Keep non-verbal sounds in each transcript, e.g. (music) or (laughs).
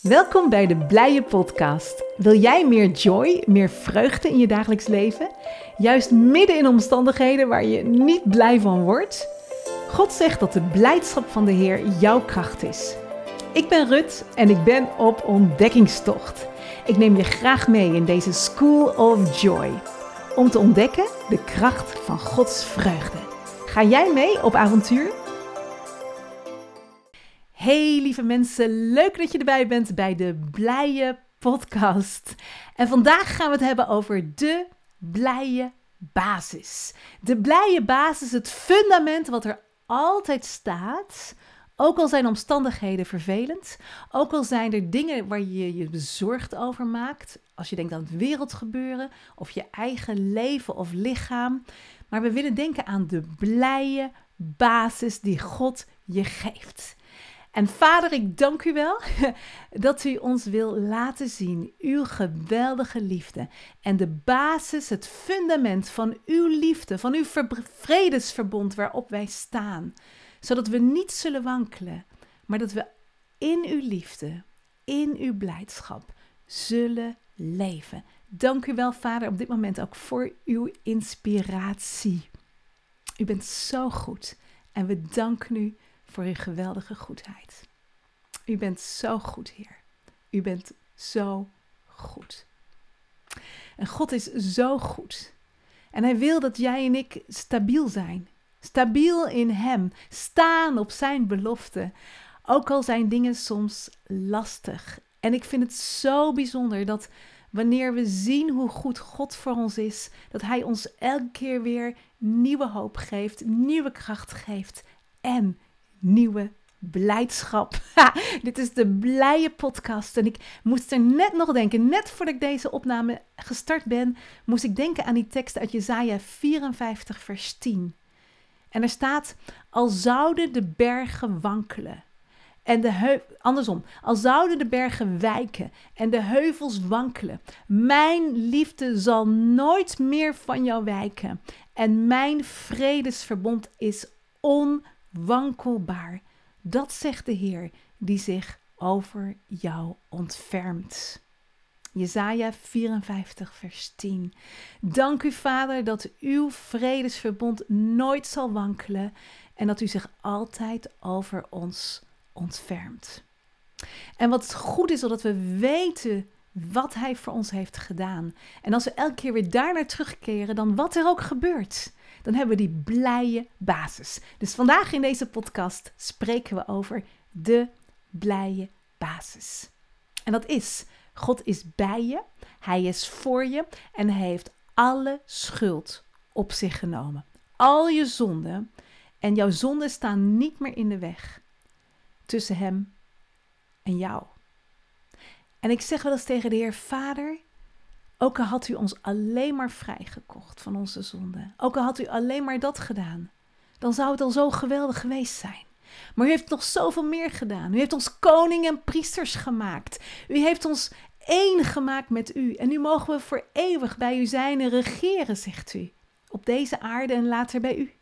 Welkom bij de Blije Podcast. Wil jij meer joy, meer vreugde in je dagelijks leven? Juist midden in omstandigheden waar je niet blij van wordt? God zegt dat de blijdschap van de Heer jouw kracht is. Ik ben Rut en ik ben op ontdekkingstocht. Ik neem je graag mee in deze School of Joy. Om te ontdekken de kracht van Gods vreugde. Ga jij mee op avontuur? Hey lieve mensen, leuk dat je erbij bent bij de Blije Podcast. En vandaag gaan we het hebben over de blije basis. De blije basis, het fundament wat er altijd staat. Ook al zijn omstandigheden vervelend, ook al zijn er dingen waar je je bezorgd over maakt, als je denkt aan het wereldgebeuren of je eigen leven of lichaam. Maar we willen denken aan de blije basis die God je geeft. En Vader, ik dank u wel (laughs) dat u ons wil laten zien uw geweldige liefde en de basis, het fundament van uw liefde, van uw vredesverbond waarop wij staan, zodat we niet zullen wankelen, maar dat we in uw liefde, in uw blijdschap zullen leven. Dank u wel, Vader, op dit moment ook voor uw inspiratie. U bent zo goed en we danken u voor uw geweldige goedheid. U bent zo goed, Heer. U bent zo goed. En God is zo goed. En Hij wil dat jij en ik stabiel zijn. Stabiel in Hem. Staan op Zijn belofte. Ook al zijn dingen soms lastig. En ik vind het zo bijzonder dat wanneer we zien hoe goed God voor ons is, dat Hij ons elke keer weer nieuwe hoop geeft, nieuwe kracht geeft en nieuwe blijdschap. (laughs) dit is de blije podcast. En ik moest er net nog denken, net voordat ik deze opname gestart ben, moest ik denken aan die tekst uit Jezaja 54, vers 10. En er staat, al zouden de bergen wankelen. En de andersom, al zouden de bergen wijken en de heuvels wankelen, mijn liefde zal nooit meer van jou wijken. En mijn vredesverbond is on wankelbaar. Dat zegt de Heer die zich over jou ontfermt. Jesaja 54, vers 10. Dank u, Vader, dat uw vredesverbond nooit zal wankelen en dat u zich altijd over ons ontfermt. En wat goed is, dat we weten wat Hij voor ons heeft gedaan. En als we elke keer weer daar naar terugkeren, dan wat er ook gebeurt dan hebben we die blije basis. Dus vandaag in deze podcast spreken we over de blije basis. En dat is, God is bij je, Hij is voor je en Hij heeft alle schuld op zich genomen. Al je zonden en jouw zonden staan niet meer in de weg tussen Hem en jou. En ik zeg wel eens tegen de Heer, Vader, ook al had u ons alleen maar vrijgekocht van onze zonde, ook al had u alleen maar dat gedaan, dan zou het al zo geweldig geweest zijn. Maar u heeft nog zoveel meer gedaan. U heeft ons koning en priesters gemaakt. U heeft ons één gemaakt met u. En nu mogen we voor eeuwig bij u zijn en regeren, zegt u. Op deze aarde en later bij u.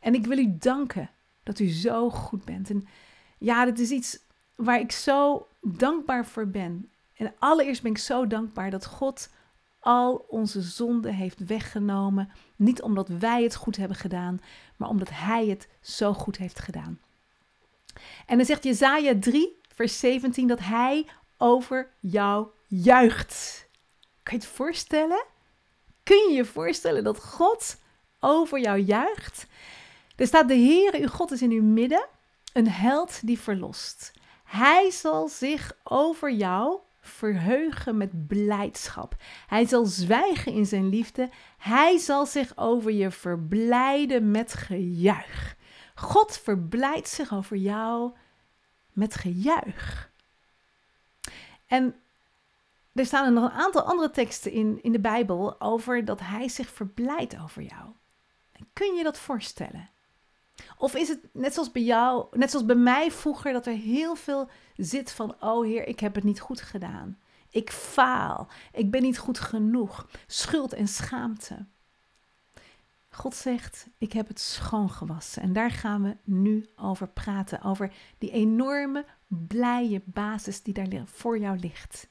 En ik wil u danken dat u zo goed bent. En ja, dit is iets waar ik zo dankbaar voor ben. En allereerst ben ik zo dankbaar dat God al onze zonden heeft weggenomen. Niet omdat wij het goed hebben gedaan, maar omdat Hij het zo goed heeft gedaan. En dan zegt Jezaja 3, vers 17, dat Hij over jou juicht. Kan je het voorstellen? Kun je je voorstellen dat God over jou juicht? Er staat, de Heere, uw God is in uw midden, een held die verlost. Hij zal zich over jou verheugen met blijdschap. Hij zal zwijgen in zijn liefde. Hij zal zich over je verblijden met gejuich. God verblijdt zich over jou met gejuich. En er staan er nog een aantal andere teksten in, in de Bijbel over dat hij zich verblijdt over jou. Kun je dat voorstellen? Of is het net zoals bij jou, net zoals bij mij vroeger, dat er heel veel zit van: Oh Heer, ik heb het niet goed gedaan. Ik faal. Ik ben niet goed genoeg. Schuld en schaamte. God zegt, ik heb het schoongewassen. En daar gaan we nu over praten. Over die enorme, blije basis die daar voor jou ligt.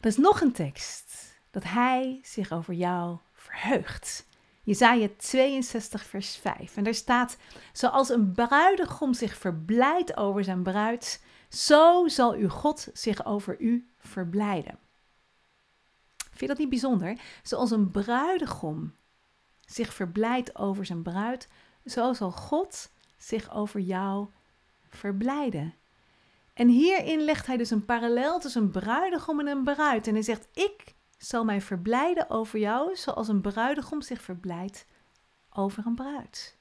Er is nog een tekst dat hij zich over jou verheugt. Jezaja 62 vers 5. En daar staat, zoals een bruidegom zich verblijdt over zijn bruid, zo zal uw God zich over u verblijden. Vind je dat niet bijzonder? Zoals een bruidegom zich verblijdt over zijn bruid, zo zal God zich over jou verblijden. En hierin legt hij dus een parallel tussen een bruidegom en een bruid. En hij zegt: Ik zal mij verblijden over jou, zoals een bruidegom zich verblijdt over een bruid.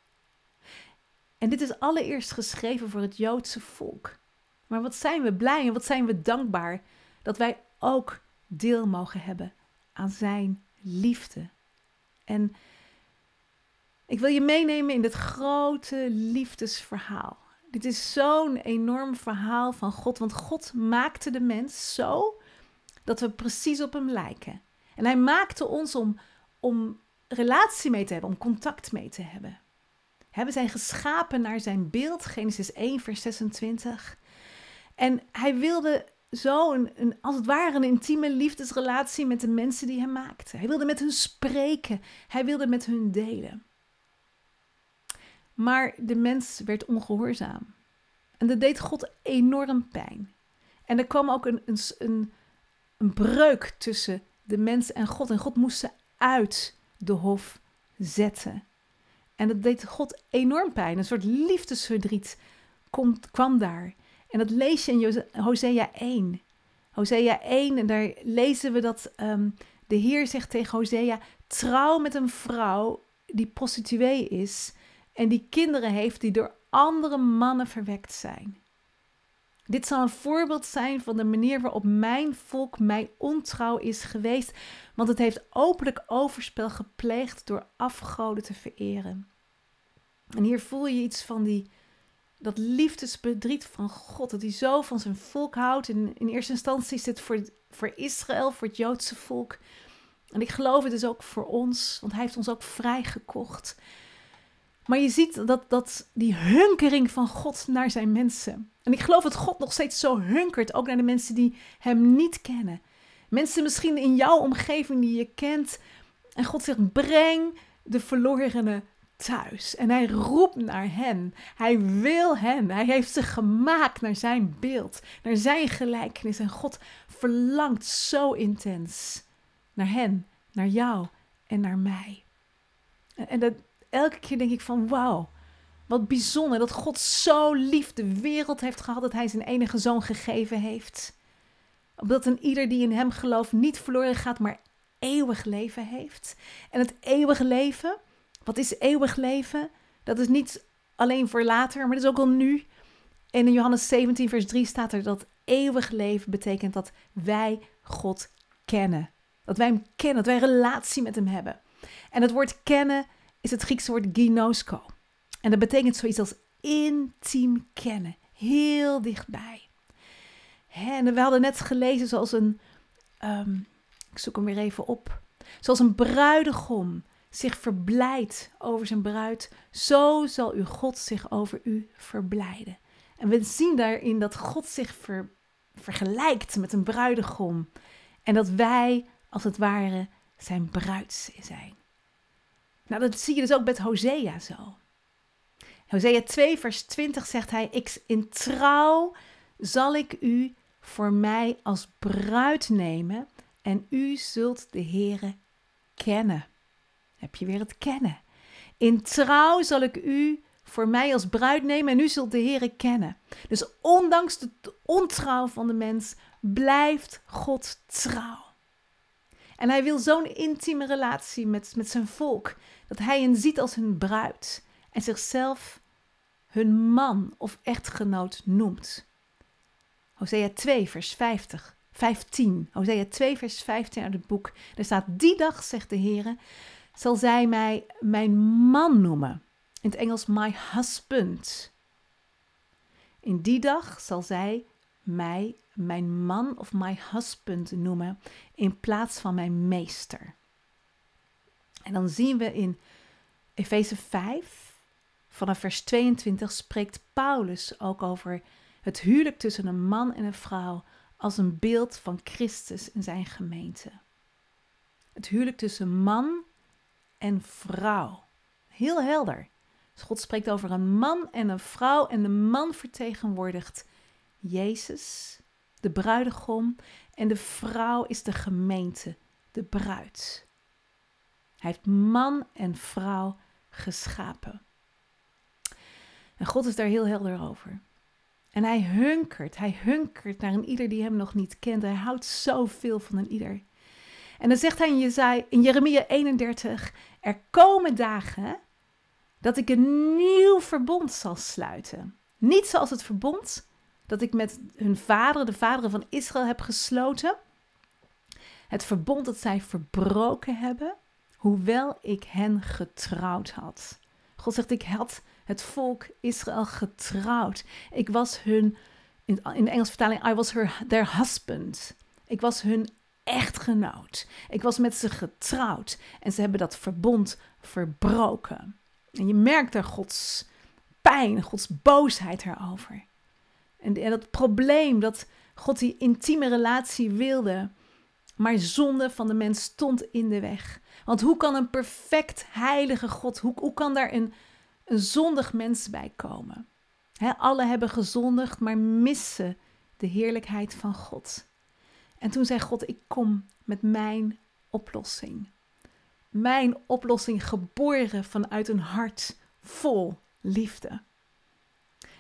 En dit is allereerst geschreven voor het Joodse volk. Maar wat zijn we blij en wat zijn we dankbaar dat wij ook deel mogen hebben aan zijn liefde. En ik wil je meenemen in dit grote liefdesverhaal. Dit is zo'n enorm verhaal van God, want God maakte de mens zo dat we precies op hem lijken. En hij maakte ons om, om relatie mee te hebben, om contact mee te hebben. We zijn geschapen naar zijn beeld, Genesis 1, vers 26. En hij wilde zo een, een, als het ware een intieme liefdesrelatie met de mensen die hij maakte. Hij wilde met hun spreken, hij wilde met hun delen. Maar de mens werd ongehoorzaam. En dat deed God enorm pijn. En er kwam ook een, een, een breuk tussen de mens en God. En God moest ze uit de hof zetten. En dat deed God enorm pijn. Een soort liefdesverdriet komt, kwam daar. En dat lees je in Hosea 1. Hosea 1, en daar lezen we dat um, de Heer zegt tegen Hosea: trouw met een vrouw die prostituee is en die kinderen heeft die door andere mannen verwekt zijn. Dit zal een voorbeeld zijn van de manier waarop mijn volk mij ontrouw is geweest, want het heeft openlijk overspel gepleegd door afgoden te vereren. En hier voel je iets van die, dat liefdesbedriet van God, dat hij zo van zijn volk houdt. In, in eerste instantie is dit voor, voor Israël, voor het Joodse volk. En ik geloof het dus ook voor ons, want hij heeft ons ook vrijgekocht. Maar je ziet dat, dat die hunkering van God naar zijn mensen. En ik geloof dat God nog steeds zo hunkert, ook naar de mensen die hem niet kennen. Mensen misschien in jouw omgeving die je kent. En God zegt: breng de verlorenen thuis. En hij roept naar hen. Hij wil hen. Hij heeft ze gemaakt naar zijn beeld, naar zijn gelijkenis. En God verlangt zo intens naar hen, naar jou en naar mij. En dat, elke keer denk ik van wauw, wat bijzonder dat God zo lief de wereld heeft gehad dat hij zijn enige zoon gegeven heeft. Opdat een ieder die in hem gelooft niet verloren gaat, maar eeuwig leven heeft. En het eeuwige leven, wat is eeuwig leven? Dat is niet alleen voor later, maar dat is ook al nu. En in Johannes 17, vers 3 staat er dat eeuwig leven betekent dat wij God kennen. Dat wij hem kennen, dat wij een relatie met hem hebben. En het woord kennen is het Griekse woord ginosko. En dat betekent zoiets als intiem kennen, heel dichtbij. en we hadden net gelezen zoals een, um, ik zoek hem weer even op, zoals een bruidegom zich verblijdt over zijn bruid, zo zal uw God zich over u verblijden. En we zien daarin dat God zich vergelijkt met een bruidegom en dat wij als het ware zijn bruid zijn. Nou, dat zie je dus ook met Hosea zo. Hosea 2, vers 20 zegt hij: ik, In trouw zal ik u voor mij als bruid nemen en u zult de Heere kennen. Heb je weer het kennen. In trouw zal ik u voor mij als bruid nemen en u zult de Heere kennen. Dus ondanks de ontrouw van de mens blijft God trouw. En hij wil zo'n intieme relatie met, met zijn volk, dat hij hen ziet als hun bruid en zichzelf hun man of echtgenoot noemt. Hosea 2, vers 50, 15. Hosea 2, vers 15 uit het boek. Daar staat, die dag, zegt de Heer, zal zij mij mijn man noemen. In het Engels, my husband. In die dag zal zij mij mijn man of my husband noemen in plaats van mijn meester. En dan zien we in Efeze 5, vanaf vers 22, spreekt Paulus ook over het huwelijk tussen een man en een vrouw als een beeld van Christus in zijn gemeente. Het huwelijk tussen man en vrouw. Heel helder. Dus God spreekt over een man en een vrouw en de man vertegenwoordigt Jezus, de bruidegom, en de vrouw is de gemeente, de bruid. Hij heeft man en vrouw geschapen. En God is daar heel helder over. En hij hunkert, hij hunkert naar een ieder die hem nog niet kent. Hij houdt zoveel van een ieder. En dan zegt hij in, in Jeremia 31, er komen dagen dat ik een nieuw verbond zal sluiten. Niet zoals het verbond dat ik met hun vaderen, de vaderen van Israël, heb gesloten. Het verbond dat zij verbroken hebben, hoewel ik hen getrouwd had. God zegt, ik had het volk Israël getrouwd. Ik was hun, in, de Engelse vertaling, I was her, their husband. Ik was hun echtgenoot. Ik was met ze getrouwd en ze hebben dat verbond verbroken. En je merkt er Gods pijn, Gods boosheid erover. En, dat probleem dat God die intieme relatie wilde, maar zonde van de mens stond in de weg. Want hoe kan een perfect heilige God, hoe, hoe kan daar een, een zondig mens bij komen? Alle hebben gezondigd, maar missen de heerlijkheid van God. En toen zei God: Ik kom met mijn oplossing. Mijn oplossing geboren vanuit een hart vol liefde.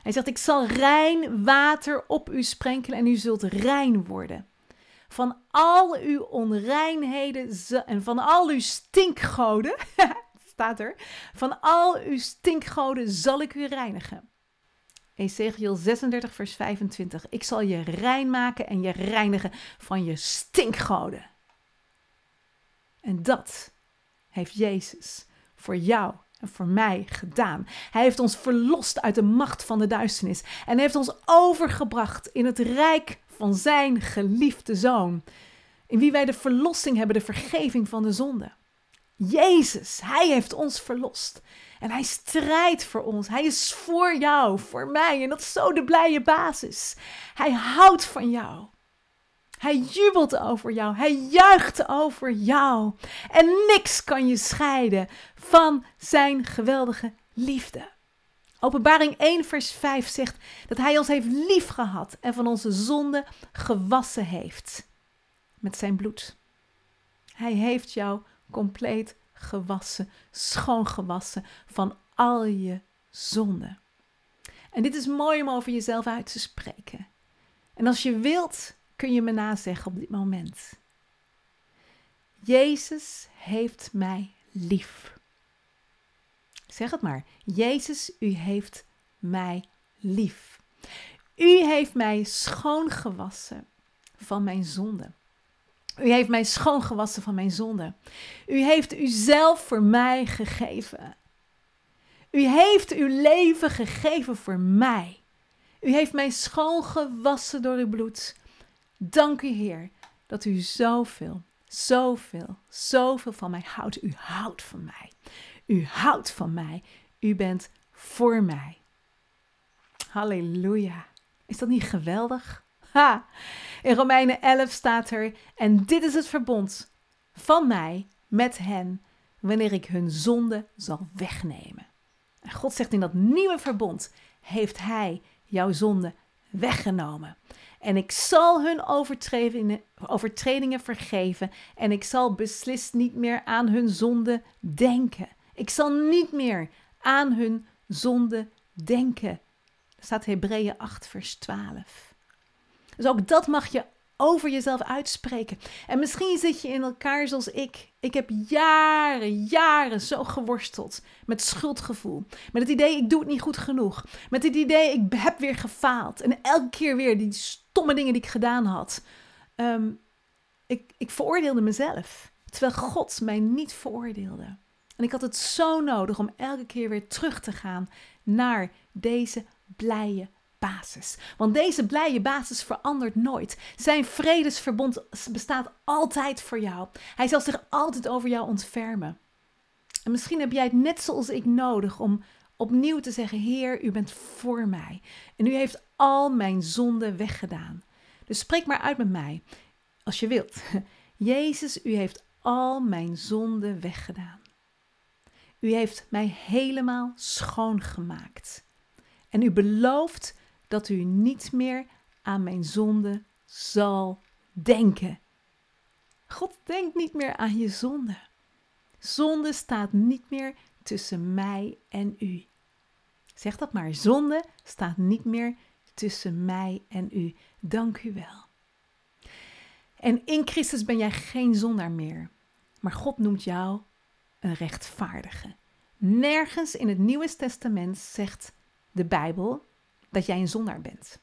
Hij zegt: Ik zal rein water op u sprenkelen en u zult rein worden. Van al uw onreinheden en van al uw stinkgoden, (laughs) staat er, van al uw stinkgoden zal ik u reinigen. Ezekiel 36, vers 25. Ik zal je rein maken en je reinigen van je stinkgoden. En dat heeft Jezus voor jou voor mij gedaan. Hij heeft ons verlost uit de macht van de duisternis en heeft ons overgebracht in het rijk van zijn geliefde zoon, in wie wij de verlossing hebben, de vergeving van de zonde. Jezus, hij heeft ons verlost. En hij strijdt voor ons. Hij is voor jou, voor mij. En dat is zo de blije basis. Hij houdt van jou. Hij jubelt over jou. Hij juicht over jou. En niks kan je scheiden van zijn geweldige liefde. Openbaring 1, vers 5 zegt dat hij ons heeft liefgehad en van onze zonde gewassen heeft met zijn bloed. Hij heeft jou compleet gewassen, schoongewassen van al je zonden. En dit is mooi om over jezelf uit te spreken. En als je wilt, kun je me nazeggen op dit moment. Jezus heeft mij lief. Zeg het maar. Jezus, u heeft mij lief. U heeft mij schoongewassen van mijn zonde. U heeft mij schoongewassen van mijn zonde. U heeft uzelf voor mij gegeven. U heeft uw leven gegeven voor mij. U heeft mij schoongewassen door uw bloed. Dank u, Heer, dat u zoveel, zoveel, zoveel van mij houdt. U houdt van mij. U houdt van mij. U bent voor mij. Halleluja. Is dat niet geweldig? Ha! In Romeinen 11 staat er: En dit is het verbond van mij met hen, wanneer ik hun zonde zal wegnemen. En God zegt in dat nieuwe verbond: heeft Hij jouw zonde weggenomen. En ik zal hun overtredingen, overtredingen vergeven. En ik zal beslist niet meer aan hun zonde denken. Ik zal niet meer aan hun zonde denken. Dat staat Hebreeën 8, vers 12. Dus ook dat mag je over jezelf uitspreken. En misschien zit je in elkaar zoals ik. Ik heb jaren, jaren zo geworsteld met schuldgevoel. Met het idee, ik doe het niet goed genoeg. Met het idee, ik heb weer gefaald. En elke keer weer die stomme dingen die ik gedaan had. Ehm, ik, ik veroordeelde mezelf. Terwijl God mij niet veroordeelde. En ik had het zo nodig om elke keer weer terug te gaan naar deze blije basis. Want deze blije basis verandert nooit. Zijn vredesverbond bestaat altijd voor jou. Hij zal zich altijd over jou ontfermen. En misschien heb jij het net zoals ik nodig om opnieuw te zeggen: Heer, u bent voor mij. En u heeft al mijn zonden weggedaan. Dus spreek maar uit met mij, als je wilt. (laughs) Jezus, u heeft al mijn zonden weggedaan. U heeft mij helemaal schoongemaakt. En u belooft dat u niet meer aan mijn zonde zal denken. God denkt niet meer aan je zonde. Zonde staat niet meer tussen mij en u. Zeg dat maar. Zonde staat niet meer tussen mij en u. Dank u wel. En in Christus ben jij geen zondaar meer. Maar God noemt jou een rechtvaardige. Nergens in het Nieuwe Testament zegt de Bijbel dat jij een zondaar bent.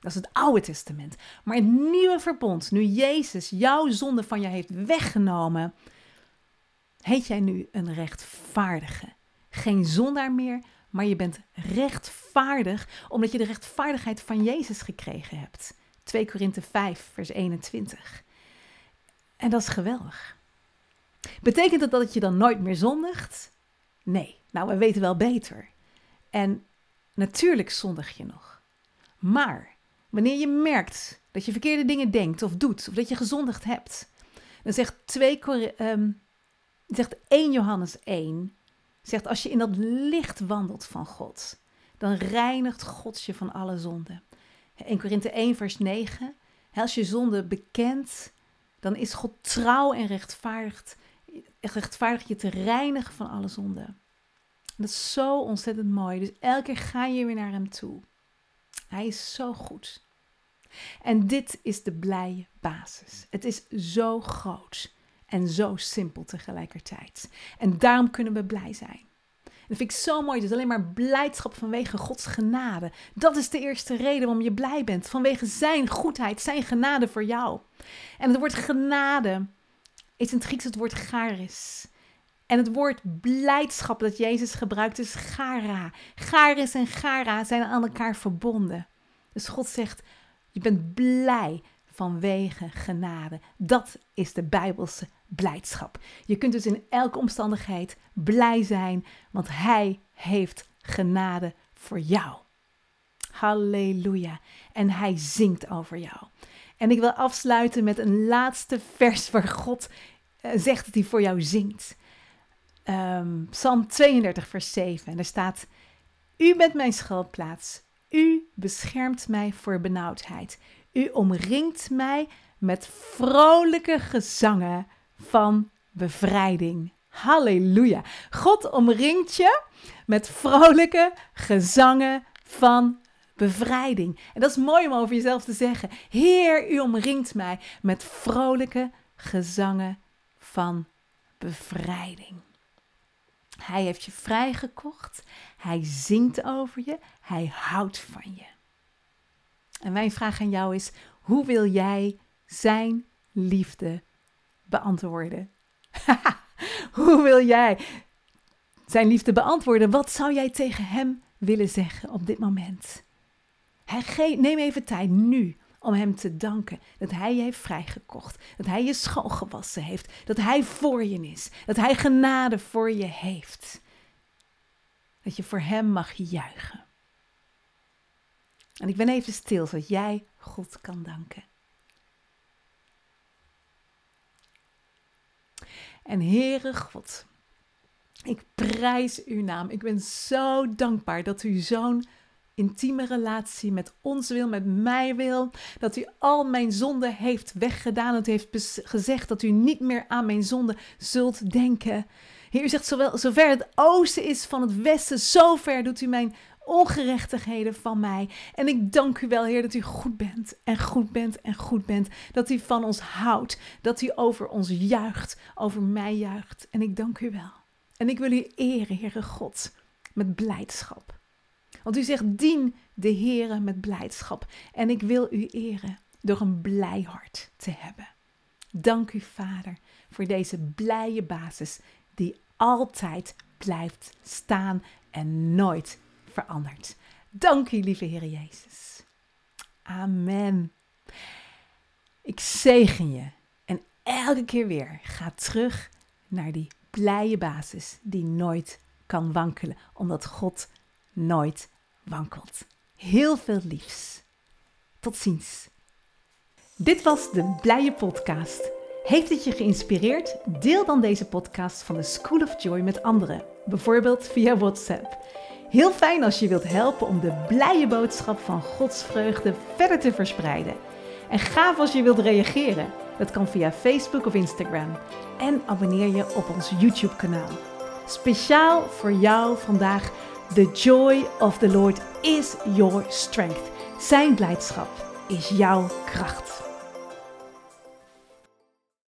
Dat is het Oude Testament. Maar het Nieuwe Verbond, nu Jezus jouw zonde van je heeft weggenomen, heet jij nu een rechtvaardige. Geen zondaar meer, maar je bent rechtvaardig omdat je de rechtvaardigheid van Jezus gekregen hebt. 2 Korinthe 5, vers 21. En dat is geweldig. Betekent dat dat je dan nooit meer zondigt? Nee, nou we weten wel beter. En natuurlijk zondig je nog. Maar wanneer je merkt dat je verkeerde dingen denkt of doet, of dat je gezondigd hebt, dan zegt, 2, um, zegt 1 Johannes 1, zegt als je in dat licht wandelt van God, dan reinigt God je van alle zonden. 1 Korinthe 1 vers 9, als je zonde bekent, dan is God trouw en rechtvaardig, rechtvaardig je te reinigen van alle zonden. Dat is zo ontzettend mooi. Dus elke keer ga je weer naar hem toe. Hij is zo goed. En dit is de blije basis. Het is zo groot en zo simpel tegelijkertijd. En daarom kunnen we blij zijn. Dat vind ik zo mooi. Is alleen maar blijdschap vanwege Gods genade. Dat is de eerste reden waarom je blij bent. Vanwege Zijn goedheid, Zijn genade voor jou. En het woord genade is in het Grieks het woord charis. En het woord blijdschap dat Jezus gebruikt is gara. Charis en gara zijn aan elkaar verbonden. Dus God zegt, je bent blij vanwege genade. Dat is de Bijbelse blijdschap. Je kunt dus in elke omstandigheid blij zijn, want Hij heeft genade voor jou. Halleluja. En Hij zingt over jou. En ik wil afsluiten met een laatste vers waar God uh, zegt dat Hij voor jou zingt. Um, Psalm 32, vers 7. En er staat: U bent mijn schuilplaats. U beschermt mij voor benauwdheid. U omringt mij met vrolijke gezangen van bevrijding. Halleluja. God omringt je met vrolijke gezangen van bevrijding. En dat is mooi om over jezelf te zeggen. Heer, u omringt mij met vrolijke gezangen van bevrijding. Hij heeft je vrijgekocht. Hij zingt over je. Hij houdt van je. En mijn vraag aan jou is: hoe wil jij zijn liefde beantwoorden? (laughs) hoe wil jij zijn liefde beantwoorden? Wat zou jij tegen hem willen zeggen op dit moment? neem even tijd nu om hem te danken dat hij je heeft vrijgekocht, dat hij je schoongewassen heeft, dat hij voor je is, dat hij genade voor je heeft. Dat je voor hem mag juichen. En ik ben even stil, zodat jij God kan danken. En Heere God, ik prijs uw naam. Ik ben zo dankbaar dat u zo'n intieme relatie met ons wil, met mij wil. Dat u al mijn zonden heeft weggedaan. Dat u heeft gezegd dat u niet meer aan mijn zonden zult denken. Heer, u zegt, zover het oosten is van het westen, zover doet u mijn ongerechtigheden van mij. En ik dank u wel, Heer, dat u goed bent en goed bent en goed bent. Dat u van ons houdt, dat u over ons juicht, over mij juicht. En ik dank u wel. En ik wil u eren, Heere God, met blijdschap. Want u zegt, dien de Heere met blijdschap. En ik wil u eren door een blij hart te hebben. Dank u, Vader, voor deze blije basis die altijd blijft staan en nooit verandert. Dank u, lieve Heer Jezus. Amen. Ik zegen je en elke keer weer ga terug naar die blije basis die nooit kan wankelen, omdat God nooit wankelt. Heel veel liefs. Tot ziens. Dit was de Blije Podcast. Heeft het je geïnspireerd? Deel dan deze podcast van de School of Joy met anderen, bijvoorbeeld via WhatsApp. Heel fijn als je wilt helpen om de blije boodschap van Gods vreugde verder te verspreiden. En gaaf als je wilt reageren. Dat kan via Facebook of Instagram. En abonneer je op ons YouTube-kanaal. Speciaal voor jou vandaag: The joy of the Lord is your strength. Zijn blijdschap is jouw kracht.